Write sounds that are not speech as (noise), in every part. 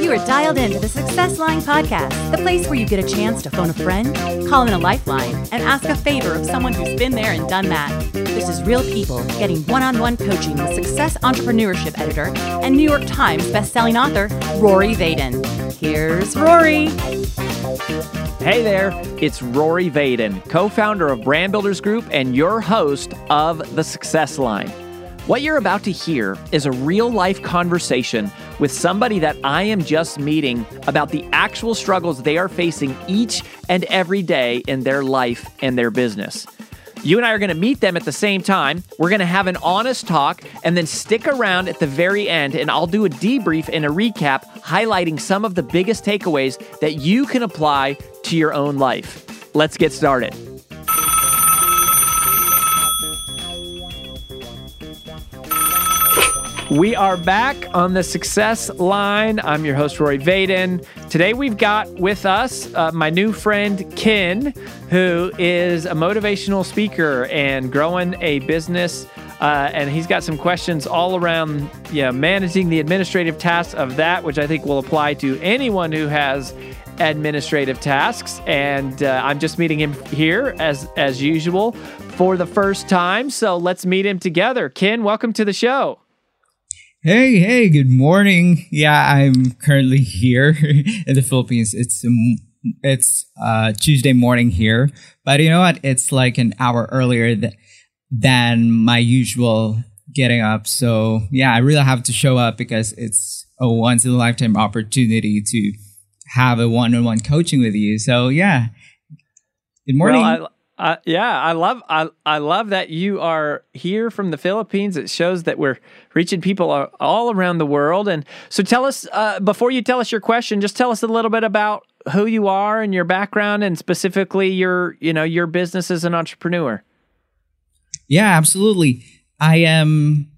You are dialed into the Success Line Podcast, the place where you get a chance to phone a friend, call in a lifeline, and ask a favor of someone who's been there and done that. This is real people getting one on one coaching with success entrepreneurship editor and New York Times bestselling author Rory Vaden. Here's Rory. Hey there, it's Rory Vaden, co founder of Brand Builders Group and your host of The Success Line. What you're about to hear is a real life conversation with somebody that I am just meeting about the actual struggles they are facing each and every day in their life and their business. You and I are going to meet them at the same time. We're going to have an honest talk and then stick around at the very end, and I'll do a debrief and a recap highlighting some of the biggest takeaways that you can apply to your own life. Let's get started. We are back on the success line. I'm your host, Rory Vaden. Today we've got with us uh, my new friend, Ken, who is a motivational speaker and growing a business. Uh, and he's got some questions all around you know, managing the administrative tasks of that, which I think will apply to anyone who has administrative tasks. And uh, I'm just meeting him here as as usual for the first time. So let's meet him together. Ken, welcome to the show. Hey, hey, good morning. Yeah, I'm currently here (laughs) in the Philippines. It's um, it's uh, Tuesday morning here, but you know what? It's like an hour earlier th- than my usual getting up. So yeah, I really have to show up because it's a once in a lifetime opportunity to have a one on one coaching with you. So yeah, good morning. Well, uh, yeah, I love I I love that you are here from the Philippines. It shows that we're reaching people all around the world. And so, tell us uh, before you tell us your question, just tell us a little bit about who you are and your background, and specifically your you know your business as an entrepreneur. Yeah, absolutely. I am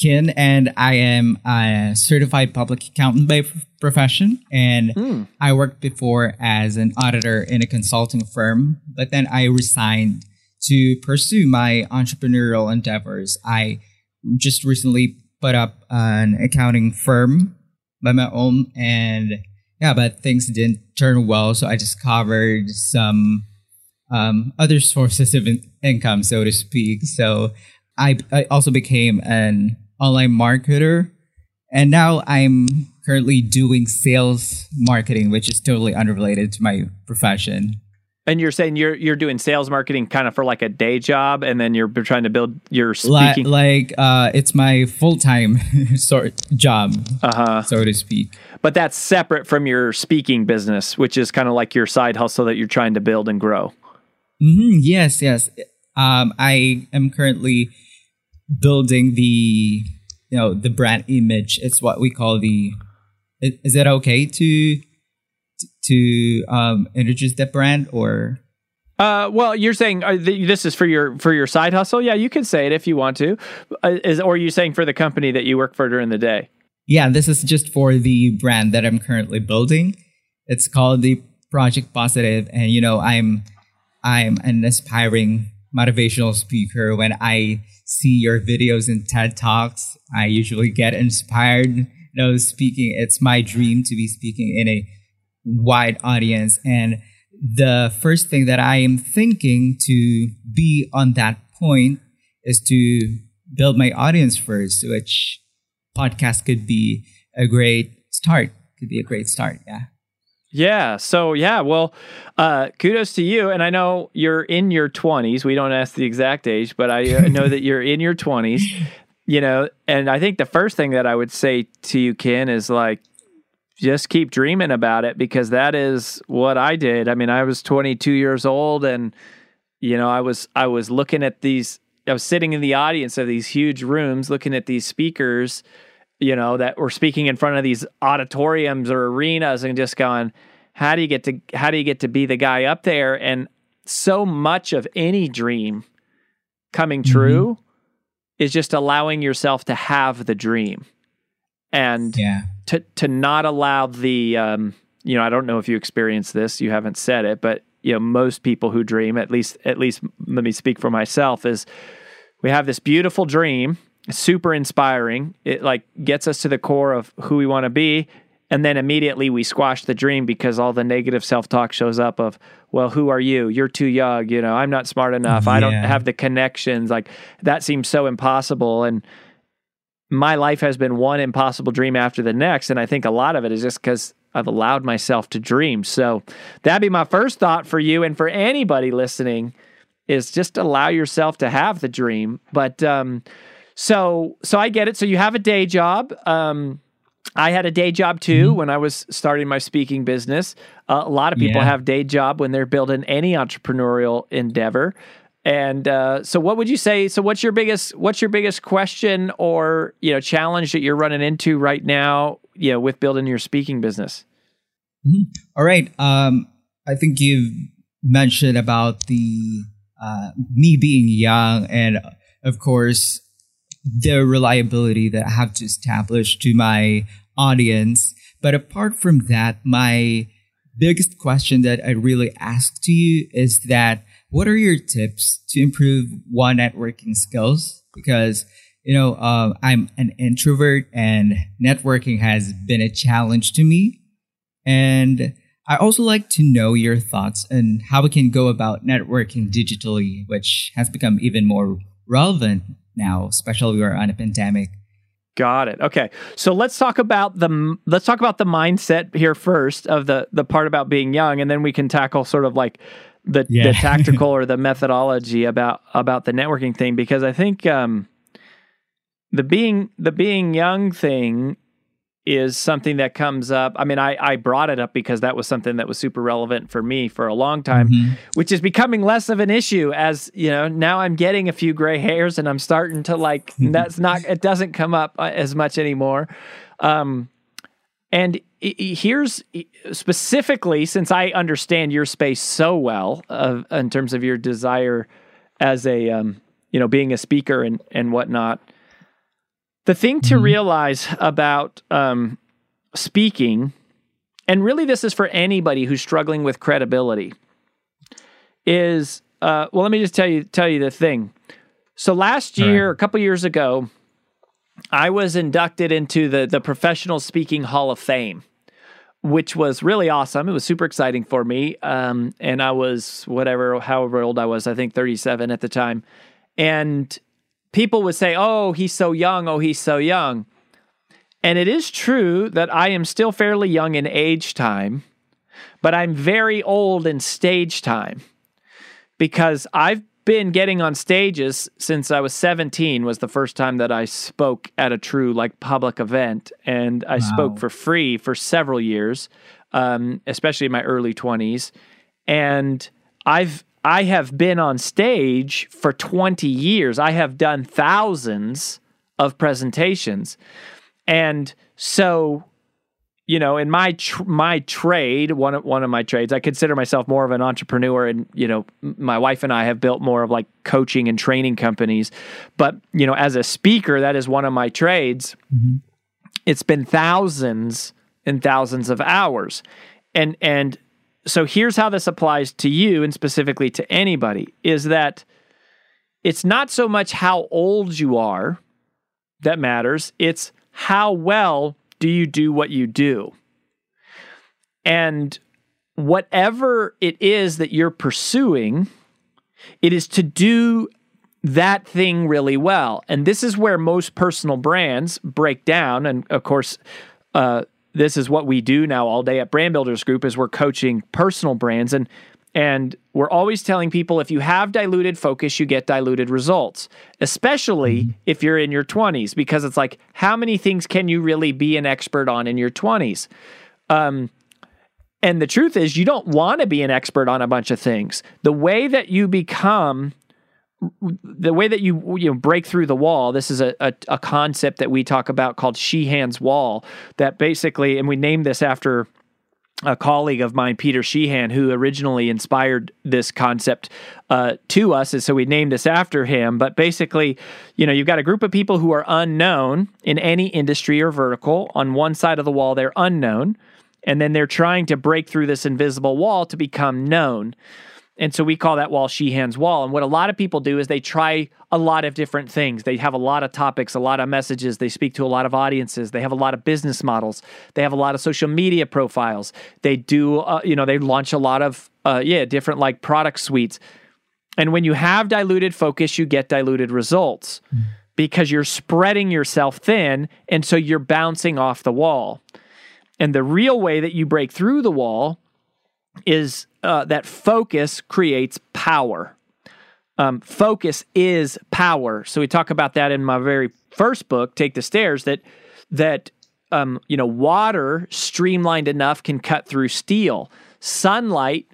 Ken, and I am a certified public accountant by profession. And mm. I worked before as an auditor in a consulting firm, but then I resigned to pursue my entrepreneurial endeavors. I just recently put up an accounting firm by my own, and yeah, but things didn't turn well, so I just covered some um, other sources of in- income, so to speak. So I, I also became an online marketer. And now I'm currently doing sales marketing, which is totally unrelated to my profession. And you're saying you're you're doing sales marketing kind of for like a day job, and then you're trying to build your speaking. Like, like uh, it's my full time (laughs) sort job, uh-huh. so to speak. But that's separate from your speaking business, which is kind of like your side hustle that you're trying to build and grow. Mm-hmm. Yes, yes. Um, I am currently building the you know the brand image. It's what we call the. Is it okay to to um, introduce that brand or? Uh, well, you're saying uh, this is for your for your side hustle. Yeah, you can say it if you want to. Uh, is or are you saying for the company that you work for during the day? Yeah, this is just for the brand that I'm currently building. It's called the Project Positive, and you know I'm I'm an aspiring motivational speaker. When I see your videos and TED Talks. I usually get inspired. You know, speaking, it's my dream to be speaking in a wide audience. And the first thing that I am thinking to be on that point is to build my audience first, which podcast could be a great start. Could be a great start. Yeah. Yeah. So yeah. Well, uh, kudos to you. And I know you're in your 20s. We don't ask the exact age, but I uh, know that you're in your 20s. (laughs) You know, and I think the first thing that I would say to you, Ken, is like, just keep dreaming about it because that is what I did. I mean, I was 22 years old, and you know, I was I was looking at these. I was sitting in the audience of these huge rooms, looking at these speakers you know, that were speaking in front of these auditoriums or arenas and just going, how do you get to how do you get to be the guy up there? And so much of any dream coming mm-hmm. true mm-hmm. is just allowing yourself to have the dream and yeah. to to not allow the um, you know, I don't know if you experience this, you haven't said it, but you know most people who dream at least at least let me speak for myself is we have this beautiful dream super inspiring. It like gets us to the core of who we want to be and then immediately we squash the dream because all the negative self-talk shows up of well who are you? You're too young you know i'm not smart enough i don't have the connections. Like that seems so impossible and my life has been one impossible dream after the next and i think a lot of it is just because i've allowed myself to dream. So that'd be my first thought for you and for anybody listening is just allow yourself to have the dream but um so so i get it so you have a day job um I had a day job too when I was starting my speaking business. Uh, a lot of people Yeah. have day job when they're building any entrepreneurial endeavor. And uh, so, what would you say? So, what's your biggest what's your biggest question or you know challenge that you're running into right now? You know, with building your speaking business. All right. Um, I think you've mentioned about the uh, me being young, and of course, the reliability that I have to establish to my audience. But apart from that, my biggest question that I really ask to you is that what are your tips to improve one networking skills? Because you know, uh, I'm an introvert, and networking has been a challenge to me. And I also like to know your thoughts on how we can go about networking digitally, which has become even more relevant now, especially we're on a pandemic. Got it. Okay. So let's talk about the let's talk about the mindset here first of the the part about being young, and then we can tackle sort of like the the (laughs) tactical or the methodology about about the networking thing because I think um, the being the being young thing is something that comes up. I mean, I I brought it up because that was something that was super relevant for me for a long time Mhm. which is becoming less of an issue as you know now i'm getting a few gray hairs and i'm starting to like that's not it doesn't come up uh, as much anymore um and here's specifically since i understand your space so well uh, in terms of your desire as a um you know being a speaker and and whatnot the thing to realize about um speaking and really this is for anybody who's struggling with credibility is uh, well let me just tell you tell you the thing. So last All right. year a couple years ago i was inducted into the the professional speaking hall of fame which was really awesome. It was super exciting for me um, and i was whatever however old i was i think 37 at the time. And people would say oh he's so young. Oh he's so young. And it is true that I am still fairly young in age time, but I'm very old in stage time because I've been getting on stages since I was 17 was the first time that I spoke at a true like public event. And I spoke for free for several years um, especially in my early 20s and I've I have been on stage for 20 years I have done thousands of presentations and so, you know, in my tr- my trade, one of one of my trades, I consider myself more of an entrepreneur, and you know, my wife and I have built more of like coaching and training companies. But you know, as a speaker, that is one of my trades. Mm-hmm. It's been thousands and thousands of hours, and and so here's how this applies to you, and specifically to anybody, is that it's not so much how old you are that matters. It's how well do you do what you do? And whatever it is that you're pursuing, it is to do that thing really well. And this is where most personal brands break down. And of course, uh, this is what we do now all day at Brand Builders Group is we're coaching personal brands and and we're always telling people if you have diluted focus, you get diluted results, especially if you're in your 20s, because it's like, how many things can you really be an expert on in your 20s? Um, and the truth is, you don't want to be an expert on a bunch of things. The way that you become the way that you you know break through the wall this is a, a, a concept that we talk about called sheahan's wall that basically and we named this after a colleague of mine, Peter Sheahan, who originally inspired this concept uh, to us, and so we named this after him. But basically, you know, you've got a group of people who are unknown in any industry or vertical. On one side of the wall, they're unknown, And then they're trying to break through this invisible wall to become known. And so we call that wall Sheahan's wall. And what a lot of people do is they try a lot of different things. They have a lot of topics, a lot of messages. They speak to a lot of audiences. They have a lot of business models. They have a lot of social media profiles. They do, uh, you know, they launch a lot of, uh, yeah, different like product suites. And when you have diluted focus, you get diluted results because you're spreading yourself thin. And so you're bouncing off the wall. And the real way that you break through the wall is uh, that focus creates power. Um, focus is power. So we talk about that in my very first book, Take the Stairs, that that um, you know water streamlined enough can cut through steel. Sunlight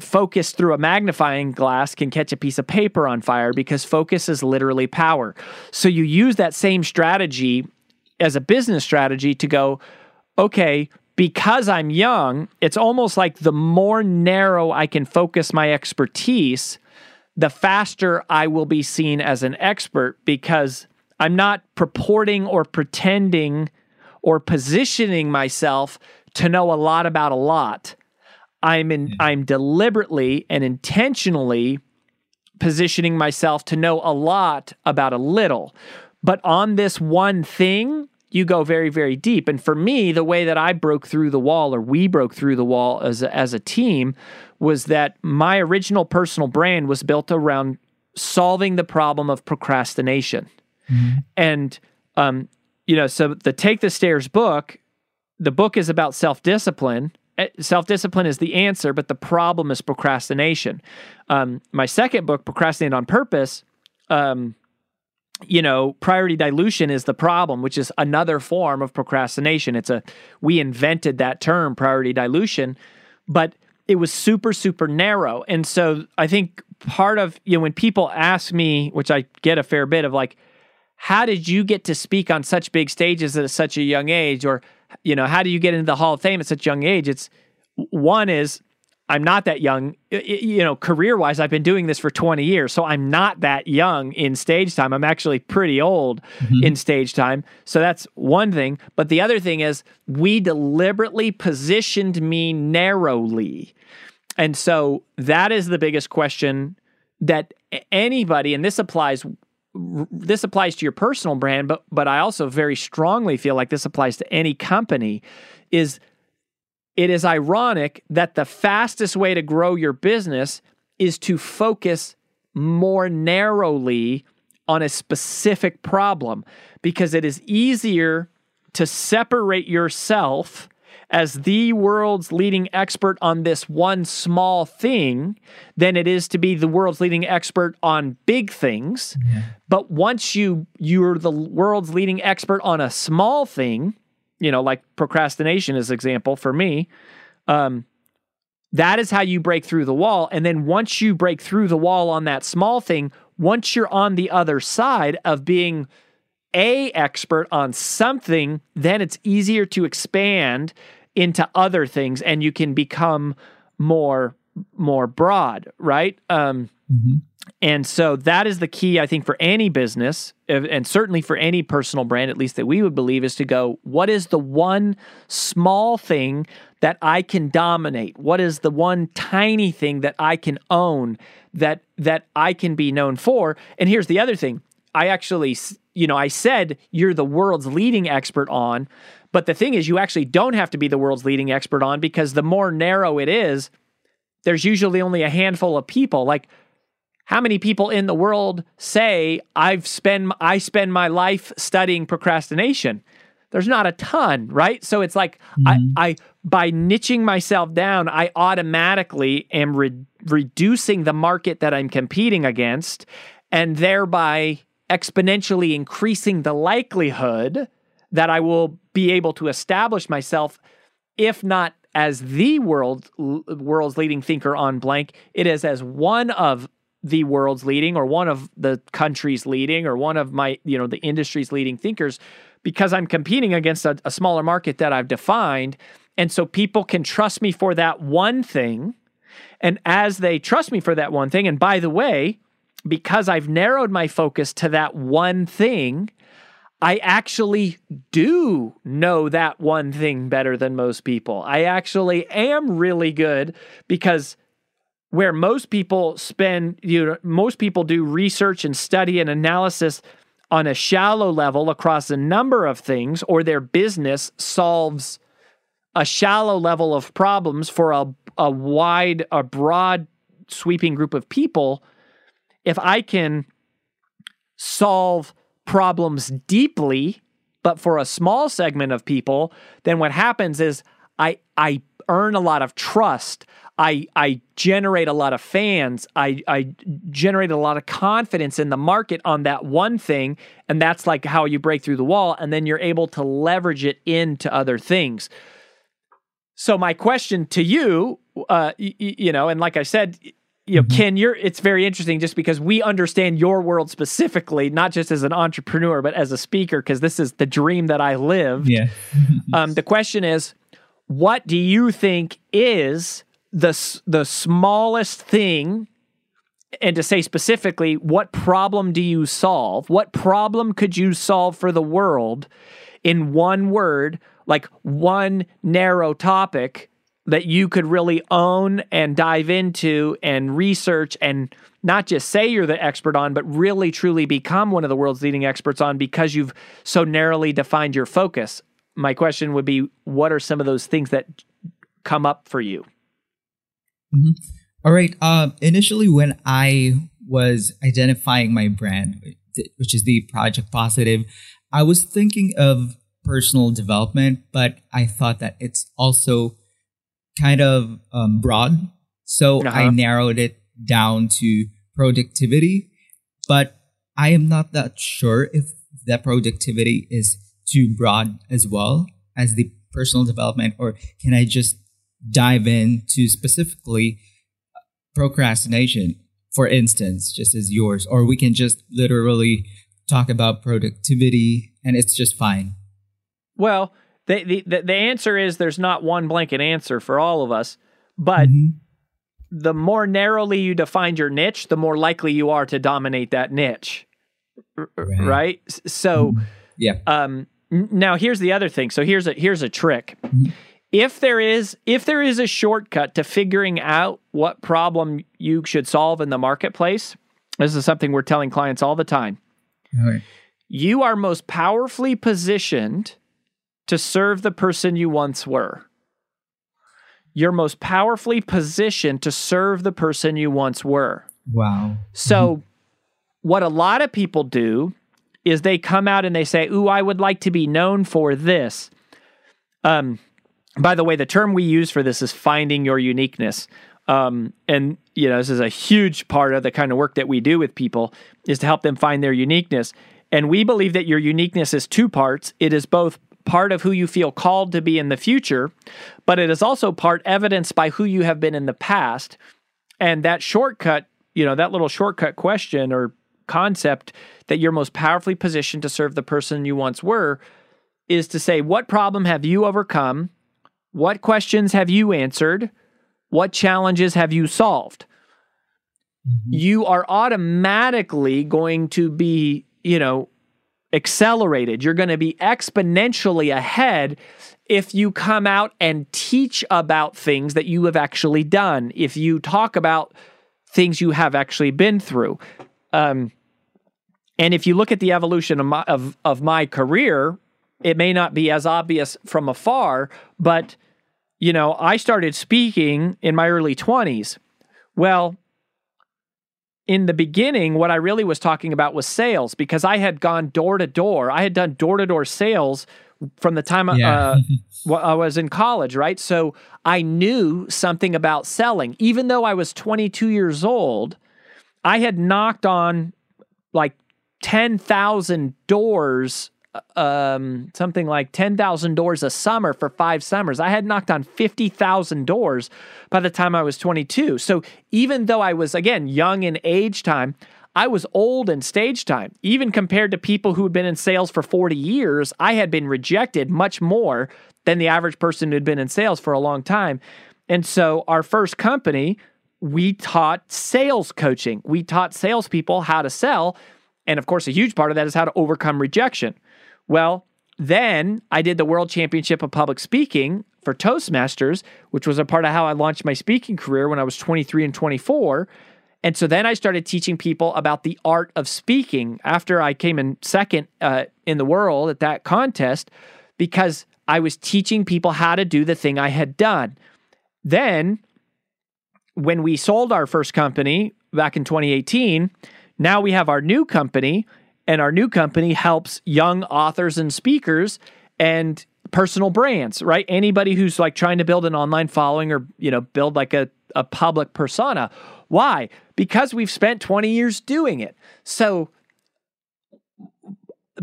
focused through a magnifying glass can catch a piece of paper on fire because focus is literally power. So you use that same strategy as a business strategy to go, okay, because I'm young, it's almost like the more narrow I can focus my expertise, the faster I will be seen as an expert because I'm not purporting or pretending or positioning myself to know a lot about a lot. I'm in, I'm deliberately and intentionally positioning myself to know a lot about a little. But on this one thing, you go very, very deep. And for me, the way that I broke through the wall, or we broke through the wall as a, as a team, was that my original personal brand was built around solving the problem of procrastination. Mm-hmm. And, um, you know, so the Take the Stairs book, the book is about self discipline. Eh, self discipline is the answer, but the problem is procrastination. Um, my second book, Procrastinate on Purpose, um, you know, priority dilution is the problem, which is another form of procrastination. It's a, we invented that term, priority dilution, but it was super, super narrow. And so I think part of, you know, when people ask me, which I get a fair bit of like, how did you get to speak on such big stages at such a young age? Or, you know, how do you get into the Hall of Fame at such a young age? It's one is I'm not that young. You know, career wise, I've been doing this for 20 years. So I'm not that young in stage time. I'm actually pretty old mm-hmm. in stage time. So that's one thing. But the other thing is, we deliberately positioned me narrowly. And so that is the biggest question that anybody, and this applies this applies to your personal brand but but I also very strongly feel like this applies to any company is it is ironic that the fastest way to grow your business is to focus more narrowly on a specific problem because it is easier to separate yourself as the world's leading expert on this one small thing than it is to be the world's leading expert on big things. Yeah. But once you you're the world's leading expert on a small thing, you know, like procrastination is example for me. Um, that is how you break through the wall. And then once you break through the wall on that small thing, once you're on the other side of being a expert on something, then it's easier to expand into other things and you can become more more broad, right? Um, mm-hmm. And so that is the key, I think, for any business and certainly for any personal brand, at least that we would believe, is to go, what is the one small thing that I can dominate? What is the one tiny thing that I can own that that I can be known for? And here's the other thing. I actually, you know, I said you're the world's leading expert on, but the thing is you actually don't have to be the world's leading expert on because the more narrow it is, there's usually only a handful of people. Like how many people in the world say I've spent I spend my life studying procrastination? There's not a ton, right? So it's like mm-hmm. I, I by niching myself down, I automatically am re- reducing the market that I'm competing against, and thereby exponentially increasing the likelihood that I will be able to establish myself, if not as the world world's leading thinker on blank, it is as one of the world's leading or one of the country's leading or one of my, you know, the industry's leading thinkers because I'm competing against a, a smaller market that I've defined. And so people can trust me for that one thing. And as they trust me for that one thing, and by the way, because I've narrowed my focus to that one thing, I actually do know that one thing better than most people. I actually am really good because where most people spend, you know, most people do research and study and analysis on a shallow level across a number of things, or their business solves a shallow level of problems for a, a wide, a broad, sweeping group of people. If I can solve problems deeply, but for a small segment of people, then what happens is I I earn a lot of trust. I I generate a lot of fans. I I generate a lot of confidence in the market on that one thing, and that's like how you break through the wall, and then you're able to leverage it into other things. So my question to you, uh, y- y- you know, and like I said, you know, Ken, you're it's very interesting just because we understand your world specifically, not just as an entrepreneur, but as a speaker, because this is the dream that I live. Yeah. (laughs) Um, the question is, what do you think is the the smallest thing? And to say specifically, what problem do you solve? What problem could you solve for the world in one word, like one narrow topic that you could really own and dive into and research and not just say you're the expert on, but really truly become one of the world's leading experts on because you've so narrowly defined your focus. My question would be what are some of those things that come up for you? All right. Uh, initially, when I was identifying my brand, which is the Project Positive, I was thinking of personal development, but I thought that it's also kind of um, broad. So Uh-huh. I narrowed it down to productivity, but I am not that sure if that productivity is too broad as well as the personal development, or can I just dive into specifically procrastination, for instance, just as yours, or we can just literally talk about productivity and it's just fine. Well, the, the, the answer is there's not one blanket answer for all of us, but Mhm. the more narrowly you define your niche, the more likely you are to dominate that niche. Right. Right? So, Yeah. um, now here's the other thing. So here's a here's a trick. If there is if there is a shortcut to figuring out what problem you should solve in the marketplace, this is something we're telling clients all the time. Right. You are most powerfully positioned to serve the person you once were. You're most powerfully positioned to serve the person you once were. Wow. So, mm-hmm. what a lot of people do is they come out and they say, Ooh, I would like to be known for this. Um, by the way, the term we use for this is finding your uniqueness. Um, and you know, this is a huge part of the kind of work that we do with people is to help them find their uniqueness. And we believe that your uniqueness is two parts. It is both part of who you feel called to be in the future, but it is also part evidenced by who you have been in the past. And that shortcut, you know, that little shortcut question or concept that you're most powerfully positioned to serve the person you once were is to say, what problem have you overcome? What questions have you answered? What challenges have you solved? You are automatically going to be, you know, accelerated. You're going to be exponentially ahead if you come out and teach about things that you have actually done, if you talk about things you have actually been through. Um, and if you look at the evolution of my, of, of my career, it may not be as obvious from afar, but you know, I started speaking in my early 20s. Well, in the beginning, what I really was talking about was sales because I had gone door to door. I had done door to door sales from the time Yeah. (laughs) (laughs) uh, I was in college, right? So I knew something about selling. Even though I was 22 years old, I had knocked on like 10,000 doors, um, something like 10,000 doors a summer for five summers. I had knocked on 50,000 doors by the time I was 22. So even though I was, again, young in age time, I was old in stage time. Even compared to people who had been in sales for 40 years, I had been rejected much more than the average person who had been in sales for a long time. And so our first company, we taught sales coaching. We taught salespeople how to sell. And of course, a huge part of that is how to overcome rejection. Well, then I did the World Championship of Public Speaking for Toastmasters, which was a part of how I launched my speaking career when I was 23 and 24. And so then I started teaching people about the art of speaking after I came in second uh, in the world at that contest because I was teaching people how to do the thing I had done. Then, when we sold our first company back in 2018, now we have our new company, and our new company helps young authors and speakers and personal brands, right? Anybody who's like trying to build an online following or, you know, build like a, a public persona. Why? Because we've spent 20 years doing it. So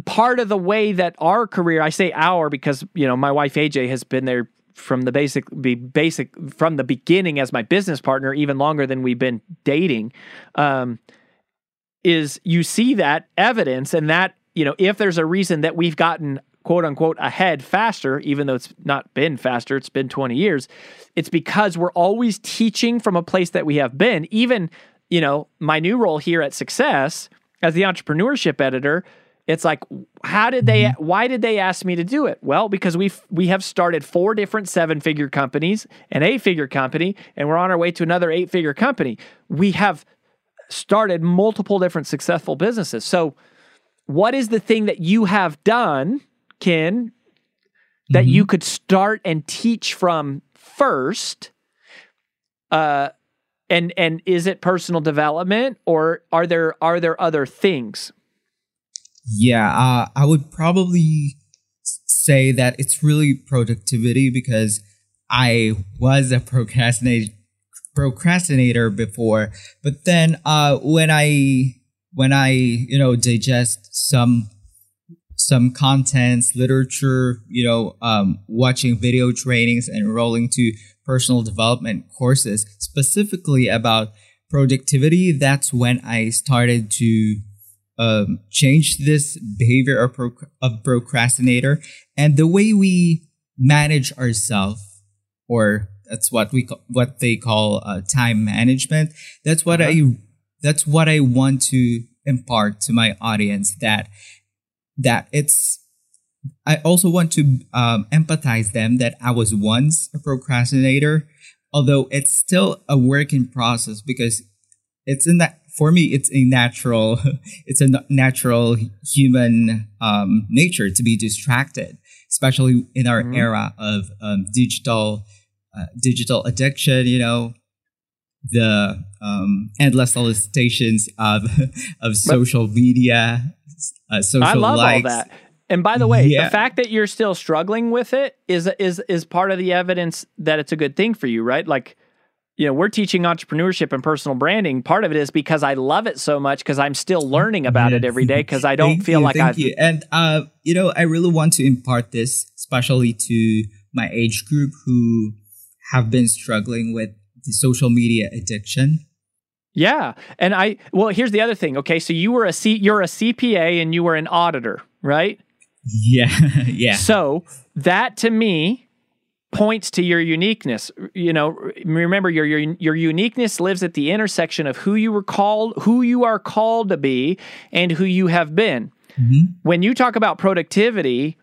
part of the way that our career, I say our because, you know, my wife AJ has been there from the basic be basic from the beginning as my business partner even longer than we've been dating um, is you see that evidence and that you know if there's a reason that we've gotten quote unquote ahead faster even though it's not been faster it's been 20 years it's because we're always teaching from a place that we have been even you know my new role here at success as the entrepreneurship editor it's like, how did they? Mm-hmm. Why did they ask me to do it? Well, because we we have started four different seven figure companies, an eight figure company, and we're on our way to another eight figure company. We have started multiple different successful businesses. So, what is the thing that you have done, Ken, that Mm-hmm. you could start and teach from first? Uh, and and is it personal development, or are there are there other things? Yeah, uh, I would probably say that it's really productivity because I was a (laughs) procrastinator procrastinator before, but then uh, when I when I you know digest some some contents, literature, you know, um, watching video trainings and enrolling to personal development courses specifically about productivity, that's when I started to um, change this behavior of, proc- of procrastinator. And the way we manage ourselves, or that's what we ca- what they call uh, time management. That's what I that's what I want to impart to my audience that that it's I also want to um, empathize them that I was once a procrastinator, although it's still a work in process because it's in that for me it's a natural (laughs) it's a natural human um, nature to be distracted, especially in our era of um, digital uh, digital addiction. You know, the um, endless solicitations of (laughs) of social media, uh, social I love likes. all that. And by the way, Yeah. the fact that you're still struggling with it is is is part of the evidence that it's a good thing for you, right? Like, you know, we're teaching entrepreneurship and personal branding. Part of it is because I love it so much because I'm still learning about it every day because I don't Thank feel you, like thank I've you. And uh, you know, I really want to impart this, especially to my age group who have been struggling with the social media addiction. Yeah. And I well, here's the other thing. Okay, so you were a C you're a CPA and you were an auditor, right? Yeah, (laughs) yeah, So that to me points to your uniqueness. You know, remember your your your uniqueness lives at the intersection of who you were called, who you are called to be, and who you have been. Mm-hmm. When you talk about productivity,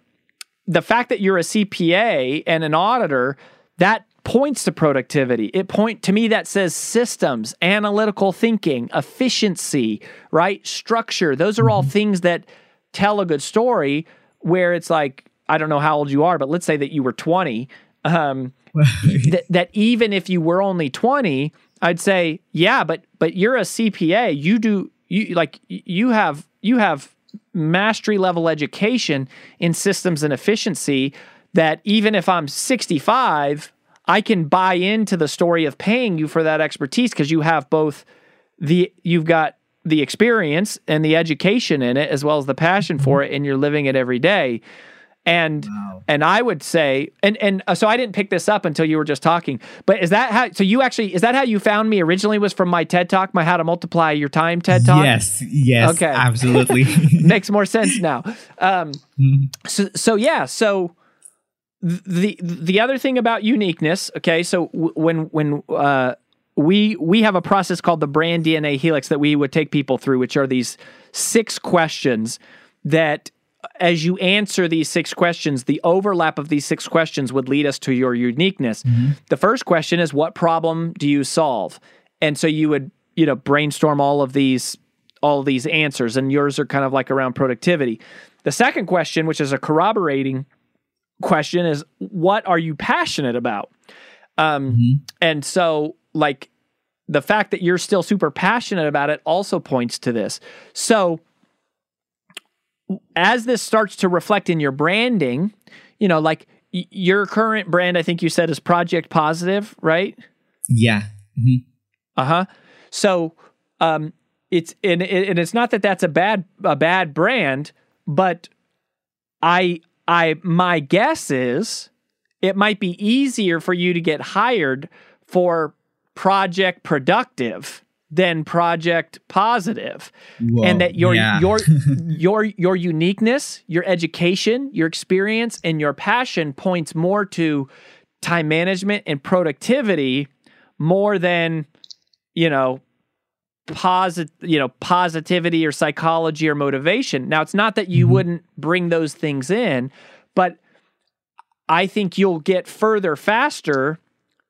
the fact that you're a CPA and an auditor, that points to productivity. It point to me that says systems, analytical thinking, efficiency, right? Structure. Those are all things that tell a good story where it's like I don't know how old you are, but let's say that you were 20. Um, (laughs) that, that even if you were only 20, I'd say, yeah, but but you're a CPA. You do you like you have you have mastery level education in systems and efficiency that even if I'm 65, I can buy into the story of paying you for that expertise because you have both the you've got the experience and the education in it as well as the passion for it and you're living it every day. And and I would say and and uh, so I didn't pick this up until you were just talking but is that how so you actually is that how you found me originally was from my TED talk my how to multiply your time TED talk? Yes, yes, Okay. absolutely. (laughs) makes more sense now. (laughs) Um so so yeah so the the other thing about uniqueness okay so w- when when uh we we have a process called the brand DNA helix that we would take people through which are these six questions that as you answer these six questions, the overlap of these six questions would lead us to your uniqueness. Mm-hmm. The first question is what problem do you solve? And so you would, you know, brainstorm all of these all of these answers and yours are kind of like around productivity. The second question, which is a corroborating question is what are you passionate about? Um Mm-hmm. and so like the fact that you're still super passionate about it also points to this. So as this starts to reflect in your branding, you know, like y- your current brand, I think you said is Project Positive, right? Yeah. Mhm. Uh huh. So, um, it's and, and it's not that that's a bad a bad brand, but I I my guess is it might be easier for you to get hired for Project Productive than Project Positive Whoa, and that your yeah. your (laughs) your your uniqueness, your education, your experience, and your passion points more to time management and productivity more than you know posit you know positivity or psychology or motivation. Now it's not that you wouldn't bring those things in, but I think you'll get further faster.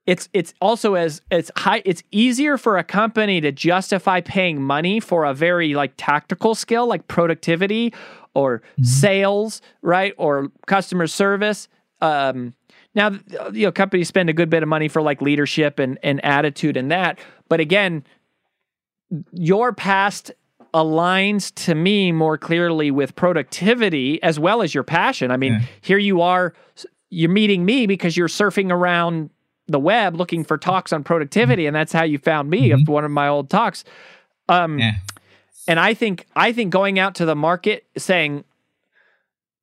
It's it's also as it's high it's easier for a company to justify paying money for a very like tactical skill like productivity or sales right or customer service. Um now you know companies spend a good bit of money for like leadership and and attitude and that. But again your past aligns to me more clearly with productivity as well as your passion i mean Yeah. here you are you're meeting me because you're surfing around the web looking for talks on productivity and that's how you found me of one of my old talks um Yeah. and i think i think going out to the market saying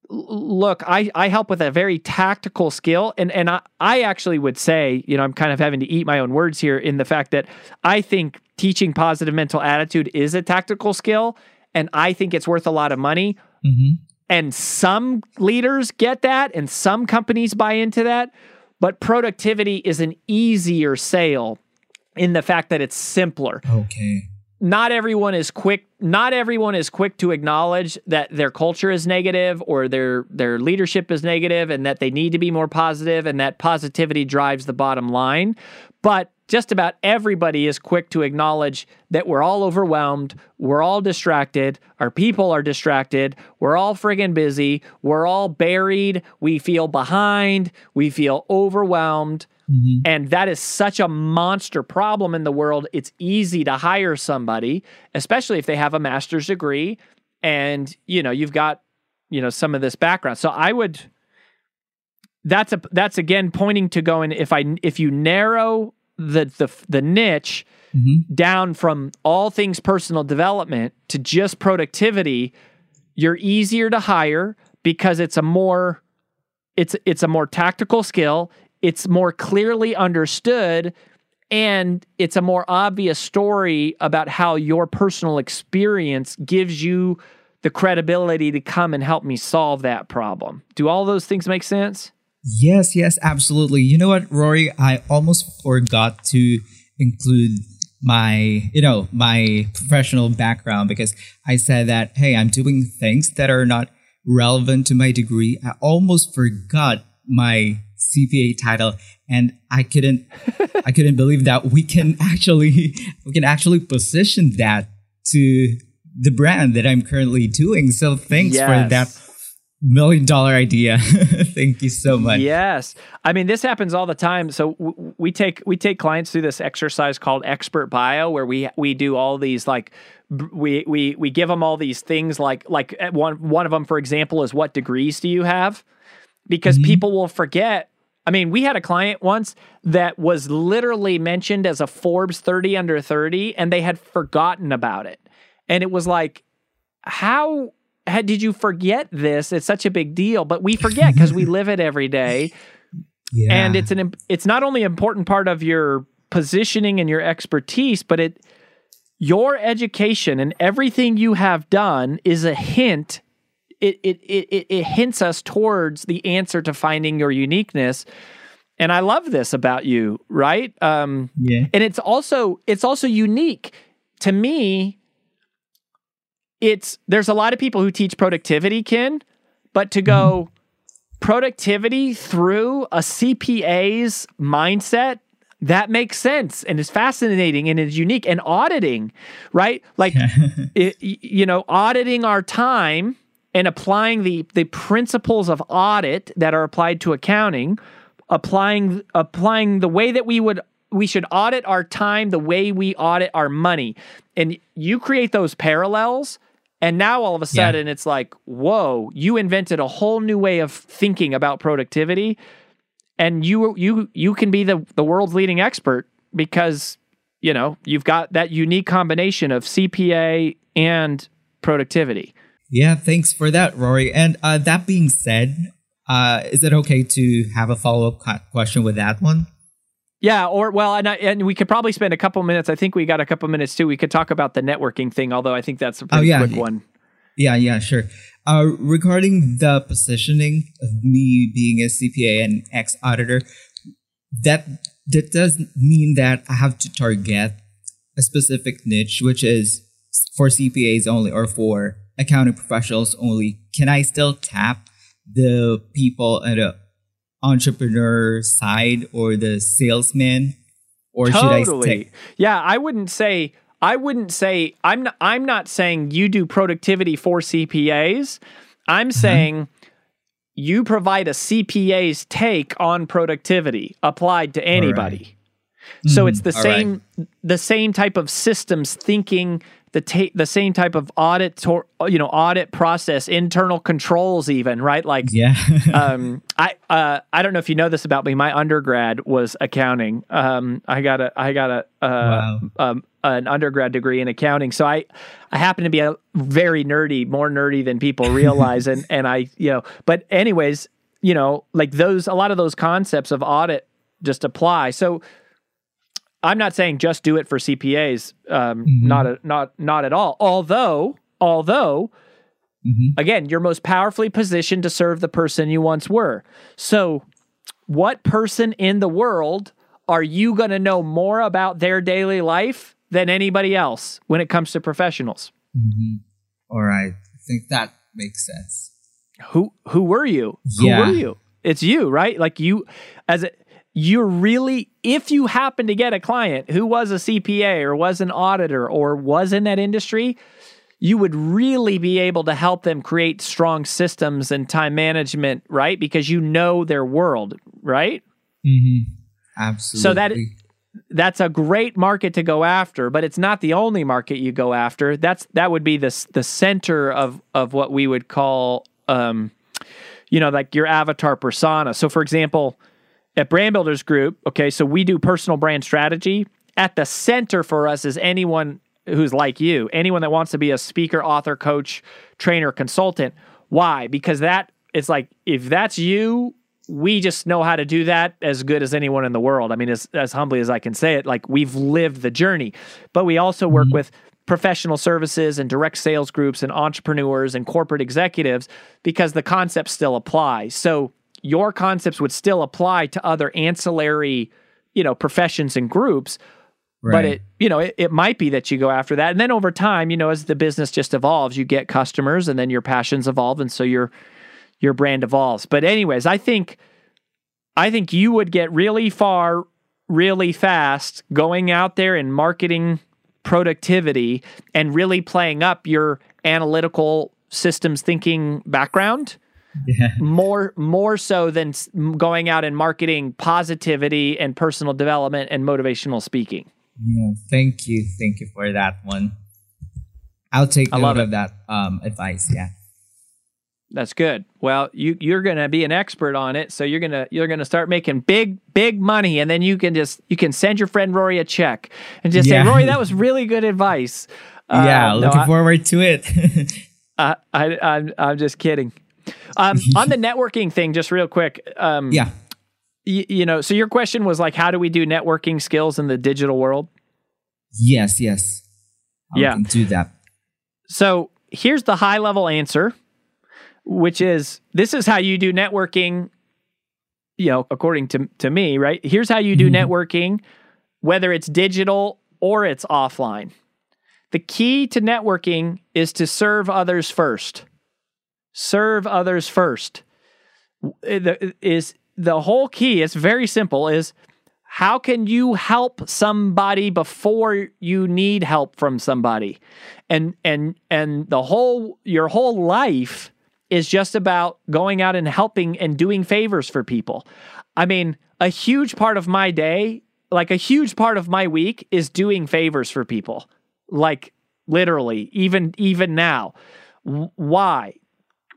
look i i help with a very tactical skill and and i i actually would say you know i'm kind of having to eat my own words here in the fact that i think teaching positive mental attitude is a tactical skill and i think it's worth a lot of money Mhm. and some leaders get that and some companies buy into that but productivity is an easier sale in the fact that it's simpler Okay. not everyone is quick not everyone is quick to acknowledge that their culture is negative or their their leadership is negative and that they need to be more positive and that positivity drives the bottom line but just about everybody is quick to acknowledge that we're all overwhelmed we're all distracted our people are distracted we're all friggin' busy we're all buried we feel behind we feel overwhelmed mm-hmm. and that is such a monster problem in the world. It's easy to hire somebody, especially if they have a master's degree and, you know, you've got, you know, some of this background. So I would that's a that's again pointing to going if I if you narrow the the the niche Mhm. down from all things personal development to just productivity, you're easier to hire because it's a more it's it's a more tactical skill, it's more clearly understood and it's a more obvious story about how your personal experience gives you the credibility to come and help me solve that problem. Do all those things make sense? Yes, yes, absolutely. You know what, Rory? I almost forgot to include my, you know, my professional background because I said that, hey, I'm doing things that are not relevant to my degree. I almost forgot my CPA title and I couldn't (laughs) I couldn't believe that we can actually we can actually position that to the brand that I'm currently doing. So thanks for that million dollar idea. (laughs) Thank you so much. Yes. I mean, this happens all the time. So w- we take we take clients through this exercise called expert bio, where we we do all these like we we we give them all these things like like uh, one one of them, for example, is what degrees do you have? Because people will forget. I mean, we had a client once that was literally mentioned as a Forbes 30 under 30, and they had forgotten about it. And it was like, how had, did you forget this? It's such a big deal, but we forget because we (laughs) live it every day, Yeah. and it's an it's not only an important part of your positioning and your expertise, but it your education and everything you have done is a hint. It it it it, it hints us towards the answer to finding your uniqueness. And I love this about you, right? Um, yeah. and it's also it's also unique to me it's there's a lot of people who teach productivity ken but to go mm-hmm. productivity through a CPA's mindset that makes sense and is fascinating and is unique. And auditing right? Like (laughs) it, you know auditing our time and applying the the principles of audit that are applied to accounting applying applying the way that we would we should audit our time the way we audit our money. And you create those parallels and now all of a sudden yeah. it's like whoa you invented a whole new way of thinking about productivity and you you you can be the the world's leading expert because you know you've got that unique combination of CPA and productivity. Yeah, thanks for that, Rory. And uh, that being said, uh, is it okay to have a follow up question with that one? Yeah, or well, and I, and we could probably spend a couple minutes. I think we got a couple minutes too. We could talk about the networking thing, although I think that's a pretty oh, yeah. quick one. Yeah, yeah, sure. Uh, regarding the positioning of me being a CPA and ex auditor, that that does mean that I have to target a specific niche, which is for CPAs only or for accounting professionals only. Can I still tap the people at the entrepreneur side or the salesman, or totally. should I stay? Yeah, I wouldn't say I wouldn't say I'm not, I'm not saying you do productivity for CPAs. I'm mm-hmm. saying you provide a CPA's take on productivity applied to anybody. Right. So mm-hmm. it's the same right. the same type of systems thinking the ta- the same type of audit to- you know audit process internal controls even right? Like yeah. (laughs) um i uh i don't know if you know this about me. My undergrad was accounting. Um i got a i got a uh wow. um an undergrad degree in accounting. So i i happen to be a very nerdy more nerdy than people (laughs) realize. And and i you know but anyways you know like those a lot of those concepts of audit just apply. So I'm not saying just do it for CPAs. Um, mm-hmm. Not a, not not at all. Although although mm-hmm. again, you're most powerfully positioned to serve the person you once were. So, what person in the world are you going to know more about their daily life than anybody else when it comes to professionals? Mm-hmm. All right, I think that makes sense. Who who were you? Yeah. Who were you? It's you, right? Like you as a you're really, if you happen to get a client who was a CPA or was an auditor or was in that industry, you would really be able to help them create strong systems and time management, right? Because you know their world, right? Mm-hmm. Absolutely. So that that's a great market to go after, but it's not the only market you go after. That's that would be the the center of of what we would call, um, you know, like your avatar persona. So, for example, at Brand Builders Group, okay, so we do personal brand strategy. At the center for us is anyone who's like you, anyone that wants to be a speaker, author, coach, trainer, consultant. Why? Because that it's like if that's you, we just know how to do that as good as anyone in the world. I mean, as as humbly as I can say it, like we've lived the journey. But we also work mm-hmm. with professional services and direct sales groups and entrepreneurs and corporate executives because the concepts still apply. So your concepts would still apply to other ancillary, you know, professions and groups. Right. But it, you know, it, it might be that you go after that. And then over time, you know, as the business just evolves, you get customers and then your passions evolve. And so your your brand evolves. But anyways, I think I think you would get really far really fast going out there and marketing productivity and really playing up your analytical systems thinking background yeah. more more so than going out and marketing positivity and personal development and motivational speaking. Yeah, thank you, thank you for that one. I'll take I note of that um, advice. Yeah, that's good. Well, you you're gonna be an expert on it, so you're gonna you're gonna start making big big money, and then you can just you can send your friend Rory a check and just yeah. say, Rory, that (laughs) was really good advice. Yeah, uh, looking no, I, forward to it. (laughs) I, I I'm I'm just kidding. Um, (laughs) on the networking thing, just real quick. Um, yeah. Y- you know, so your question was like, how do we do networking skills in the digital world? Yes, yes. How yeah. do that. So here's the high level answer, which is this is how you do networking, you know, according to, to me, right? Here's how you do mm-hmm. networking, whether it's digital or it's offline. The key to networking is to serve others first. Serve others first. Eh, eh, is the whole key, it's very simple, is how can you help somebody before you need help from somebody? And and and the whole your whole life is just about going out and helping and doing favors for people. I mean, a huge part of my day, like a huge part of my week is doing favors for people. Like literally, even even now. Why?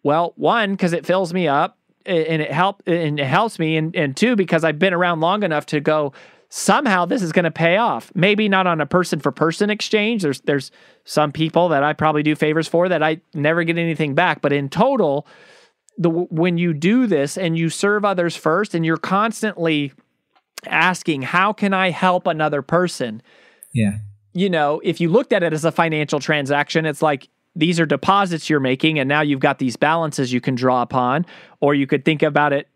Well, one because it fills me up and it help and it helps me and, and two because I've been around long enough to go somehow this is going to pay off. Maybe not on a person for person exchange. There's there's some people that I probably do favors for that I never get anything back, but in total the when you do this and you serve others first and you're constantly asking how can I help another person? Yeah. You know, if you looked at it as a financial transaction, it's like these are deposits you're making and now you've got these balances you can draw upon or you could think about it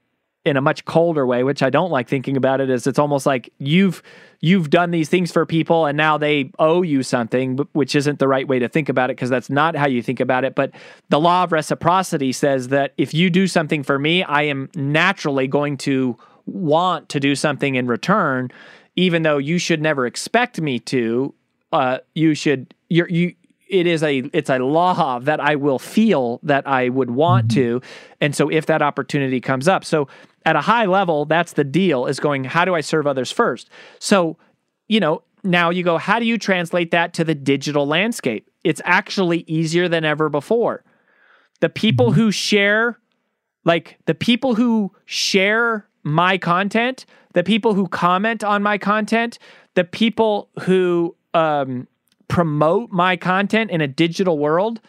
in a much colder way which i don't like thinking about it is it's almost like you've you've done these things for people and now they owe you something which isn't the right way to think about it because that's not how you think about it. But the law of reciprocity says that if you do something for me i am naturally going to want to do something in return even though you should never expect me to uh, you should you're, you it is a it's a law that I will feel that I would want mm-hmm. to. And so if that opportunity comes up. So at a high level, that's the deal is going, how do I serve others first? So, you know, now you go, how do you translate that to the digital landscape? It's actually easier than ever before. The people mm-hmm. who share, like the people who share my content, the people who comment on my content, the people who um, promote my content in a digital world,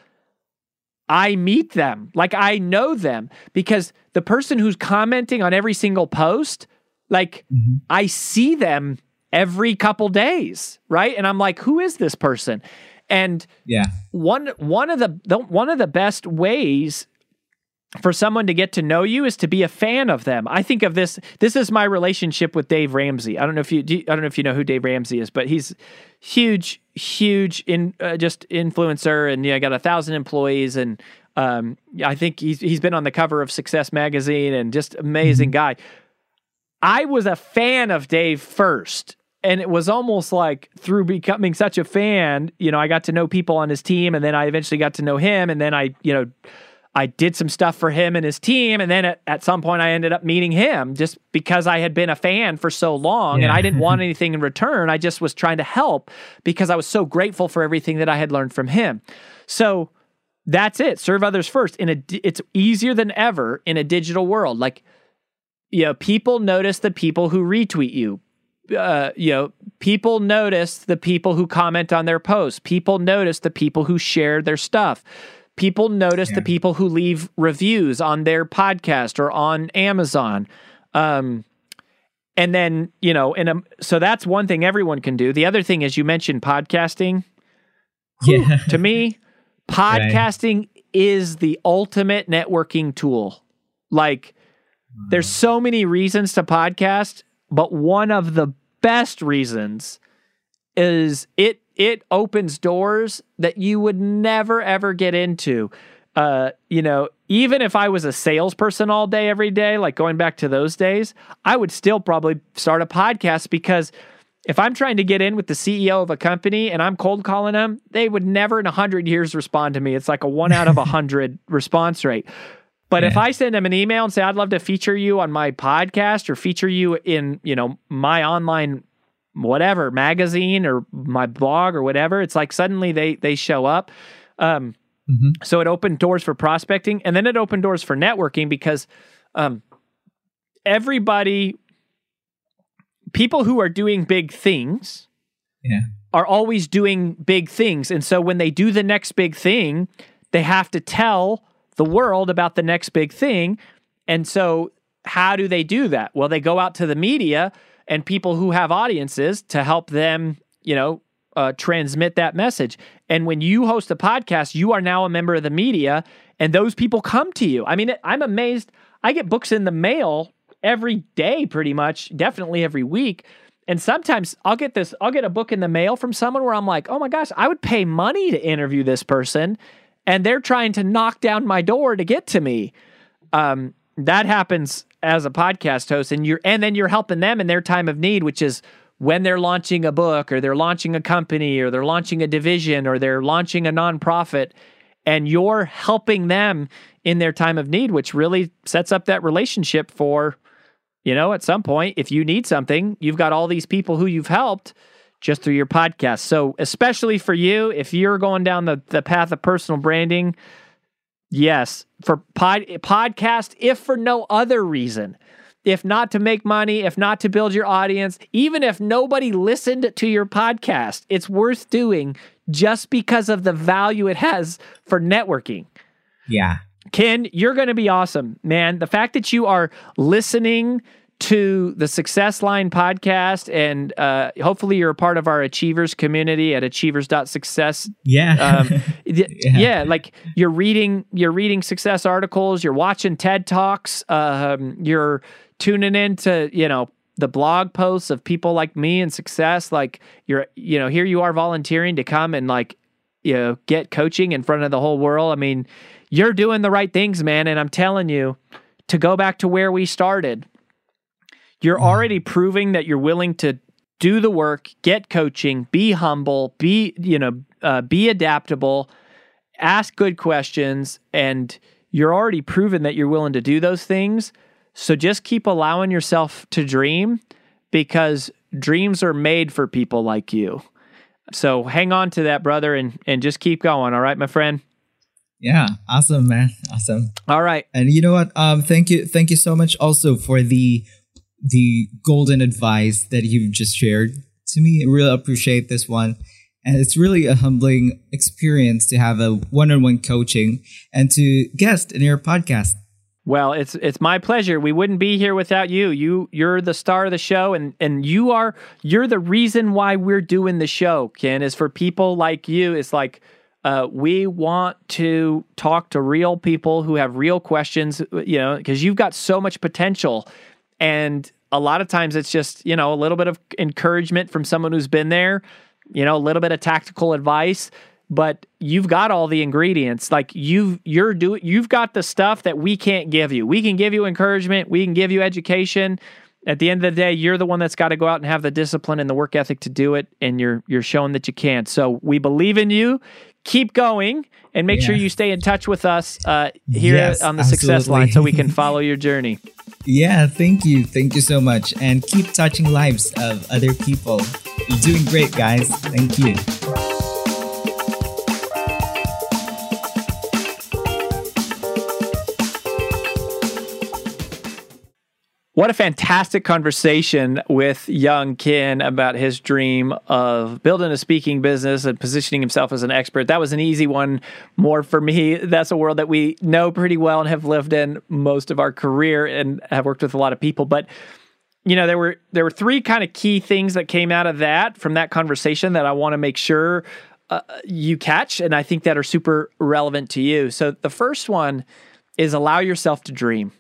I meet them. Like I know them because the person who's commenting on every single post, like mm-hmm. I see them every couple days, right? And I'm like, who is this person? And yeah, one one of the, the one of the best ways for someone to get to know you is to be a fan of them. I think of this. This is my relationship with Dave Ramsey. I don't know if you. I don't know if you know who Dave Ramsey is, but he's huge, huge in uh, just influencer, and yeah, got a thousand employees, and um, I think he's he's been on the cover of Success magazine, and just amazing mm-hmm. guy. I was a fan of Dave first, and it was almost like through becoming such a fan, you know, I got to know people on his team, and then I eventually got to know him, and then I, you know I did some stuff for him and his team. And then at, at some point, I ended up meeting him just because I had been a fan for so long yeah. and I didn't want (laughs) anything in return. I just was trying to help because I was so grateful for everything that I had learned from him. So that's it. Serve others first. In a, it's easier than ever in a digital world. Like, you know, people notice the people who retweet you. Uh, you know, people notice the people who comment on their posts. People notice the people who share their stuff People notice yeah. the people who leave reviews on their podcast or on Amazon. Um, and then, you know, and um, so that's one thing everyone can do. The other thing is you mentioned podcasting. Yeah. to me, (laughs) podcasting right. is the ultimate networking tool. Like, there's so many reasons to podcast, but one of the best reasons is it it opens doors that you would never ever get into. Uh, you know, even if I was a salesperson all day, every day, like going back to those days, I would still probably start a podcast because if I'm trying to get in with the CEO of a company and I'm cold calling them, they would never in a hundred years respond to me. It's like a one out of a (laughs) hundred response rate. But yeah. if I send them an email and say I'd love to feature you on my podcast or feature you in, you know, my online whatever magazine or my blog or whatever it's like suddenly they they show up um, mm-hmm. so it opened doors for prospecting and then it opened doors for networking because um, everybody people who are doing big things yeah. are always doing big things and so when they do the next big thing they have to tell the world about the next big thing and so how do they do that well they go out to the media and people who have audiences to help them, you know, uh, transmit that message. And when you host a podcast, you are now a member of the media, and those people come to you. I mean, I'm amazed. I get books in the mail every day, pretty much, definitely every week. And sometimes I'll get this, I'll get a book in the mail from someone where I'm like, oh my gosh, I would pay money to interview this person. and they're trying to knock down my door to get to me. Um, that happens as a podcast host, and you're and then you're helping them in their time of need, which is when they're launching a book or they're launching a company or they're launching a division or they're launching a nonprofit and you're helping them in their time of need which really sets up that relationship for you know at some point if you need something you've got all these people who you've helped just through your podcast. So especially for you if you're going down the, the path of personal branding yes for pod, podcast if for no other reason if not to make money, if not to build your audience, even if nobody listened to your podcast, it's worth doing just because of the value it has for networking. Yeah. Ken, you're going to be awesome, man. The fact that you are listening to the Success Line podcast, and uh, hopefully you're a part of our Achievers community at achievers.success. Yeah. Um, (laughs) yeah. yeah. like you're reading, you're reading success articles, you're watching TED Talks, um, you're tuning into, you know, the blog posts of people like me and success. Like you're, you know, here you are volunteering to come and like, you know, get coaching in front of the whole world. I mean, you're doing the right things, man. And I'm telling you, to go back to where we started, you're mm. already proving that you're willing to do the work, get coaching, be humble, be, you know, uh, be adaptable, ask good questions, and you're already proven that you're willing to do those things. So just keep allowing yourself to dream because dreams are made for people like you. So hang on to that, brother, and and just keep going. All right, my friend. Yeah, awesome, man. Awesome. All right. And you know what? Um, thank you, thank you so much also for the the golden advice that you've just shared to me. I really appreciate this one. And it's really a humbling experience to have a one on one coaching and to guest in your podcast. Well, it's it's my pleasure. We wouldn't be here without you. You you're the star of the show and and you are you're the reason why we're doing the show, Ken, is for people like you. It's like uh, we want to talk to real people who have real questions, you know, because you've got so much potential. And a lot of times it's just, you know, a little bit of encouragement from someone who's been there, you know, a little bit of tactical advice but you've got all the ingredients. Like you've you're doing you've got the stuff that we can't give you. We can give you encouragement. We can give you education. At the end of the day you're the one that's got to go out and have the discipline and the work ethic to do it and you're you're showing that you can. So we believe in you keep going and make yeah. sure you stay in touch with us uh, here yes, on the absolutely. success line so we can (laughs) follow your journey. Yeah thank you. Thank you so much. And keep touching lives of other people. You're doing great guys. Thank you What a fantastic conversation with young Ken about his dream of building a speaking business and positioning himself as an expert. That was an easy one, more for me. That's a world that we know pretty well and have lived in most of our career and have worked with a lot of people. But you know, there were there were three kind of key things that came out of that from that conversation that I want to make sure uh, you catch, and I think that are super relevant to you. So the first one is allow yourself to dream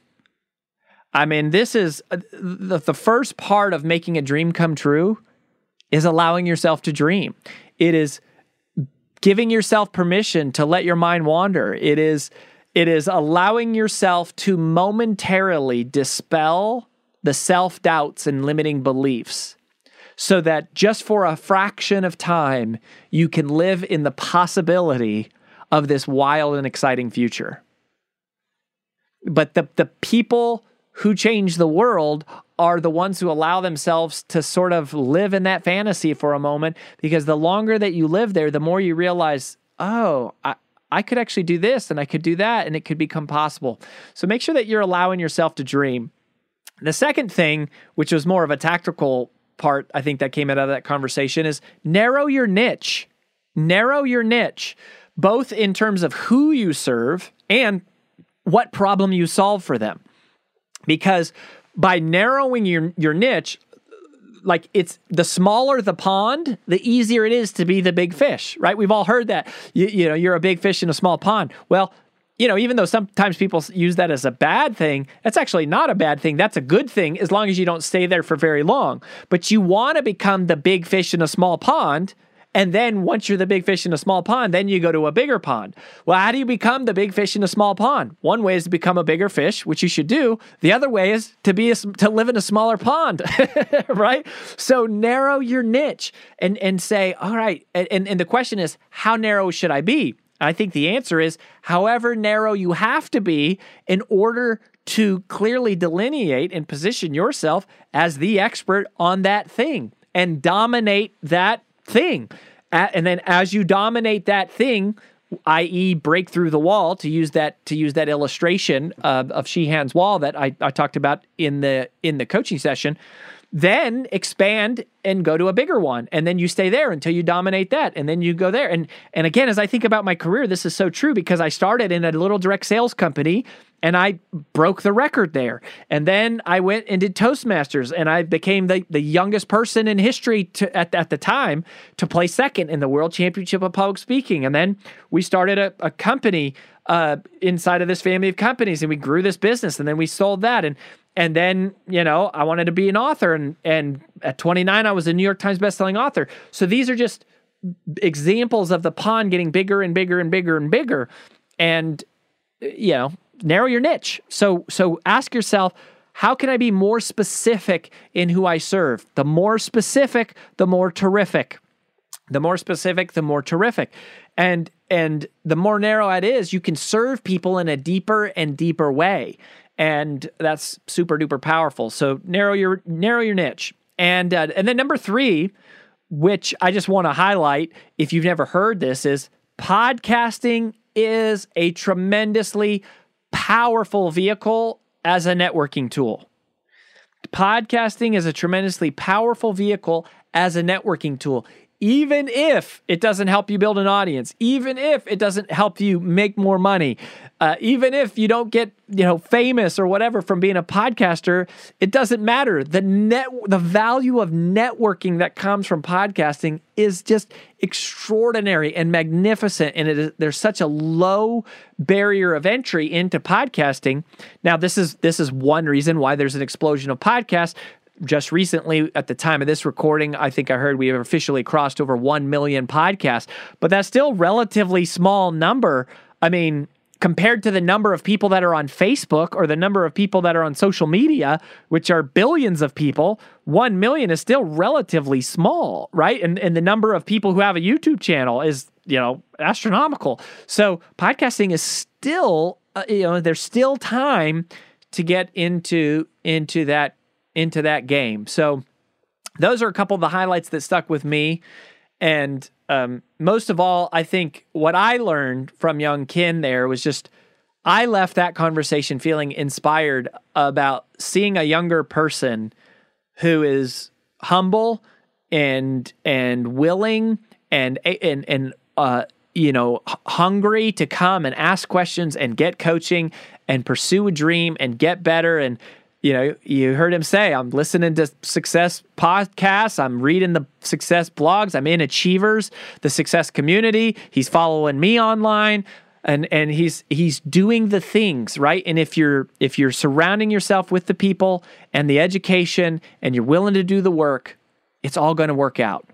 I mean, this is uh, the, the first part of making a dream come true is allowing yourself to dream. It is giving yourself permission to let your mind wander. It is it is allowing yourself to momentarily dispel the self-doubts and limiting beliefs so that just for a fraction of time you can live in the possibility of this wild and exciting future. But the the people who change the world are the ones who allow themselves to sort of live in that fantasy for a moment because the longer that you live there, the more you realize, oh, I, I could actually do this and I could do that and it could become possible. So make sure that you're allowing yourself to dream. The second thing, which was more of a tactical part, I think that came out of that conversation, is narrow your niche. Narrow your niche, both in terms of who you serve and what problem you solve for them because by narrowing your your niche like it's the smaller the pond the easier it is to be the big fish right? We've all heard that. You, you know you're a big fish in a small pond. Well you know even though sometimes people use that as a bad thing that's actually not a bad thing. That's a good thing as long as you don't stay there for very long. But you want to become the big fish in a small pond And then once you're the big fish in a small pond, then you go to a bigger pond. Well, how do you become the big fish in a small pond? One way is to become a bigger fish, which you should do. The other way is to be a, to live in a smaller pond, (laughs) right? So narrow your niche and and say, all right. And and the question is, how narrow should I be? I think the answer is however narrow you have to be in order to clearly delineate and position yourself as the expert on that thing and dominate that thing. And then as you dominate that thing, i.e., break through the wall to use that to use that illustration of, of Sheahan's wall that I, I talked about in the in the coaching session, then expand and go to a bigger one. And then you stay there until you dominate that and then you go there. And and again as i think about my career this is so true because i started in a little direct sales company and i broke the record there. And then i went and did toastmasters and i became the, the youngest person in history to, at, at the time to play second in the world championship of public speaking. And then we started a, a company uh, inside of this family of companies and we grew this business and then we sold that. And and then, you know, I wanted to be an author. And, and at 29, I was a New York Times bestselling author. So these are just examples of the pond getting bigger and bigger and bigger and bigger. And, you know, narrow your niche. So, so ask yourself, how can I be more specific in who I serve? The more specific, the more terrific. The more specific, the more terrific. And and the more narrow it is, you can serve people in a deeper and deeper way and that's super duper powerful. So narrow your narrow your niche, and uh, and then number three, which I just want to highlight, if you've never heard this, is podcasting is a tremendously powerful vehicle as a networking tool. Podcasting is a tremendously powerful vehicle as a networking tool even if it doesn't help you build an audience, even if it doesn't help you make more money, uh, even if you don't get you know famous or whatever from being a podcaster, it doesn't matter. The net, the value of networking that comes from podcasting is just extraordinary and magnificent, and it is, there's such a low barrier of entry into podcasting. Now, this is this is one reason why there's an explosion of podcasts just recently, at the time of this recording, I think I heard we have officially crossed over 1 million podcasts, but that's still relatively small number. I mean, compared to the number of people that are on Facebook or the number of people that are on social media, which are billions of people, 1 million is still relatively small, right? And, and the number of people who have a YouTube channel is, you know, astronomical. So podcasting is still, uh, you know, there's still time to get into into that into that game. So those are a couple of the highlights that stuck with me. And um, most of all, I think what I learned from young Ken there was just I left that conversation feeling inspired about seeing a younger person who is humble and and willing and and and uh, you know hungry to come and ask questions and get coaching and pursue a dream and get better and you know, you heard him say, I'm listening to success podcasts, I'm reading the success blogs, I'm in Achievers, the success community. He's following me online and and he's he's doing the things, right? And if you're if you're surrounding yourself with the people and the education and you're willing to do the work, it's all going to work out.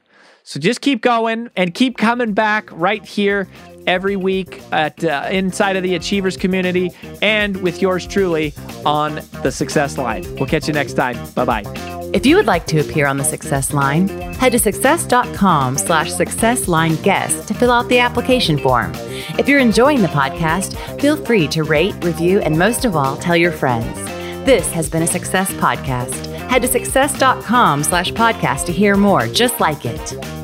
So just keep going and keep coming back right here every week at uh, inside of the Achievers community and with yours truly on the Success Line. We'll catch you next time. Bye bye. If you would like to appear on the Success Line, head to success.com slash success line guest to fill out the application form. If you're enjoying the podcast, feel free to rate, review, and most of all, tell your friends. This has been a Success Podcast. Head to success.com slash podcast to hear more just like it.